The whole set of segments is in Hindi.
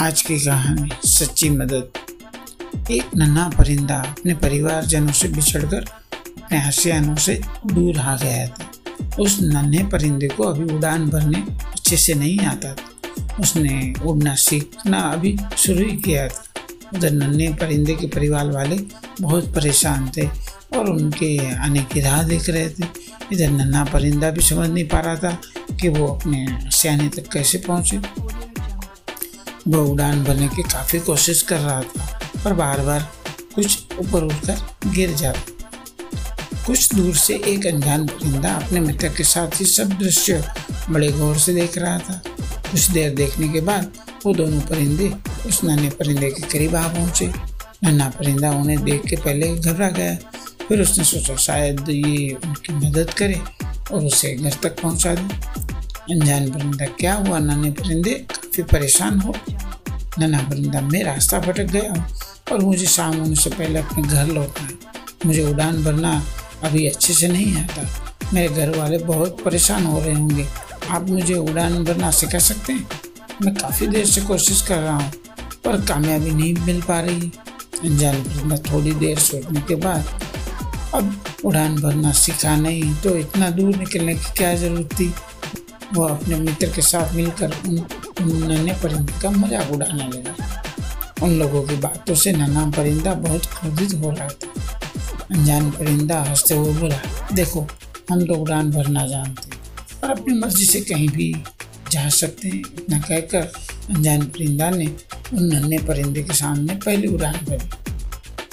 आज की कहानी सच्ची मदद। एक नन्हा परिंदा अपने परिवारजनों से बिछड़कर अपने हसियानों से दूर आ गया था। उस नन्हे परिंदे को अभी उड़ान भरने अच्छे से नहीं आता था। उसने उड़ना सीखना अभी शुरू ही किया था। उधर नन्हे परिंदे के परिवार वाले बहुत परेशान थे और उनके आने की राह देख रहे थे। इधर नन्हा परिंदा भी समझ नहीं पा रहा था कि वो अपने सियाने तक कैसे पहुँचे। वह उड़ान भरने की काफ़ी कोशिश कर रहा था, पर बार बार कुछ ऊपर उठकर गिर जाता। कुछ दूर से एक अनजान परिंदा अपने मित्र के साथ ही सब दृश्य बड़े गौर से देख रहा था। कुछ देर देखने के बाद वो दोनों परिंदे उस नन्हे परिंदे के करीब आ पहुँचे। नन्हा परिंदा उन्हें देख के पहले घबरा गया, फिर उसने सोचा शायद ये उनकी मदद करे और उसे घर तक पहुँचा दे। अनजान परिंदा क्या हुआ? नन्हे परिंदे काफ़ी परेशान हो नन्हा परिंदा मैं रास्ता भटक गया हूँ और मुझे शाम होने से पहले अपने घर लौटना है। मुझे उड़ान भरना अभी अच्छे से नहीं आता। मेरे घर वाले बहुत परेशान हो रहे होंगे। आप मुझे उड़ान भरना सिखा सकते हैं? मैं काफ़ी देर से कोशिश कर रहा हूँ, पर कामयाबी नहीं मिल पा रही। अनजान परिंदा थोड़ी देर सोचने के बाद, अब उड़ान भरना सीखा नहीं तो इतना दूर निकलने की क्या ज़रूरत थी? वो अपने मित्र के साथ मिलकर उन नन्हे परिंदे का मज़ाक उड़ाने लगा। उन लोगों की बातों से नन्हा परिंदा बहुत क्रोधित हो रहा था। अनजान परिंदा हँसते हुए बोला, देखो, हम तो उड़ान भरना जानते और अपनी मर्ज़ी से कहीं भी जा सकते हैं। इतना कहकर अनजान परिंदा ने उन नन्हे परिंदे के सामने पहली उड़ान भरी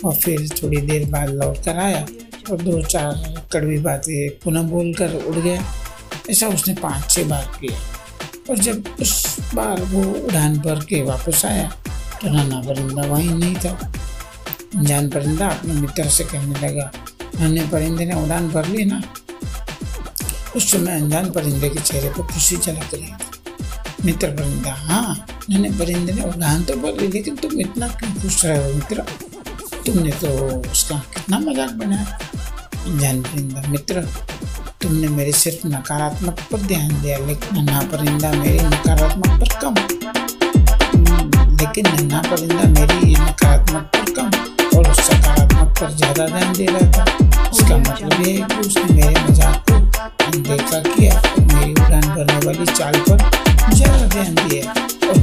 और फिर थोड़ी देर बाद लौट कर आया और दो चार कड़वी बातें पुनः बोलकर उड़ गया। ऐसा उसने पाँच छः बार किया। और जब उस बार वो उड़ान भर के वापस आया तो नाना परिंदा वहीं नहीं था। अनजान परिंदा अपने मित्र से कहने लगा नन्हे परिंदे ने उड़ान भर ली ना? उस समय अनजान परिंदे के चेहरे पर खुशी झलक रही थी। मित्र परिंदा हाँ नन्हे परिंदे ने उड़ान तो भर ली, लेकिन तुम इतना क्यों खुश रहे हो मित्र? तुमने तो उसका कितना मज़ाक बनाया। अनजान परिंदा, मित्र तुमने मेरे सिर्फ़ नकारात्मक पर ध्यान दिया, लेकिन नन्हा परिंदा मेरी नकारात्मक पर कम। लेकिन नन्हा परिंदा मेरी नकारात्मक पर कम और सकारात्मक पर ज़्यादा ध्यान दे रहा था। इसका मतलब ये है कि उसने मेरे मज़ाक को अनदेखा किया मेरी उड़ान भरने वाली चाल पर ज़्यादा ध्यान दिया और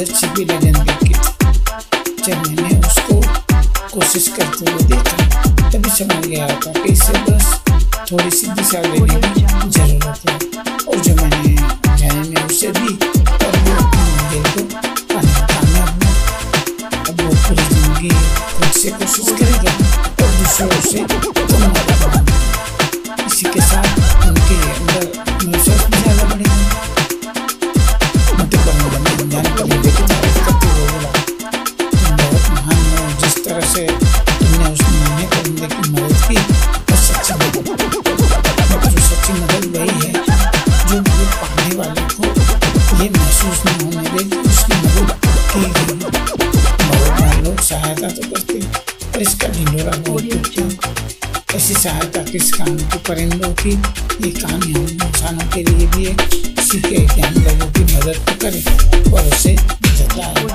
के अंदर छिपी लगन देखी जब मैंने उसको कोशिश करते हुए देखा, तभी समझ गया था कि इसे बस थोड़ी सी दिशा देने की ज़रूरत है। और जो मैंने जाने में उसे दी वो मंजिल को हुआ अब वो पूरी ज़िंदगी खुद से कोशिश करेगा और दूसरों से इसी के साथ उनके अंदर इसका ढिंडोरा बहुत टूटता है ऐसी सहायता किस काम की परिंदों की ये कहानी हम इंसानों के लिए भी एक सीखे कि हम लोगों की मदद तो करें और उसे जताएँ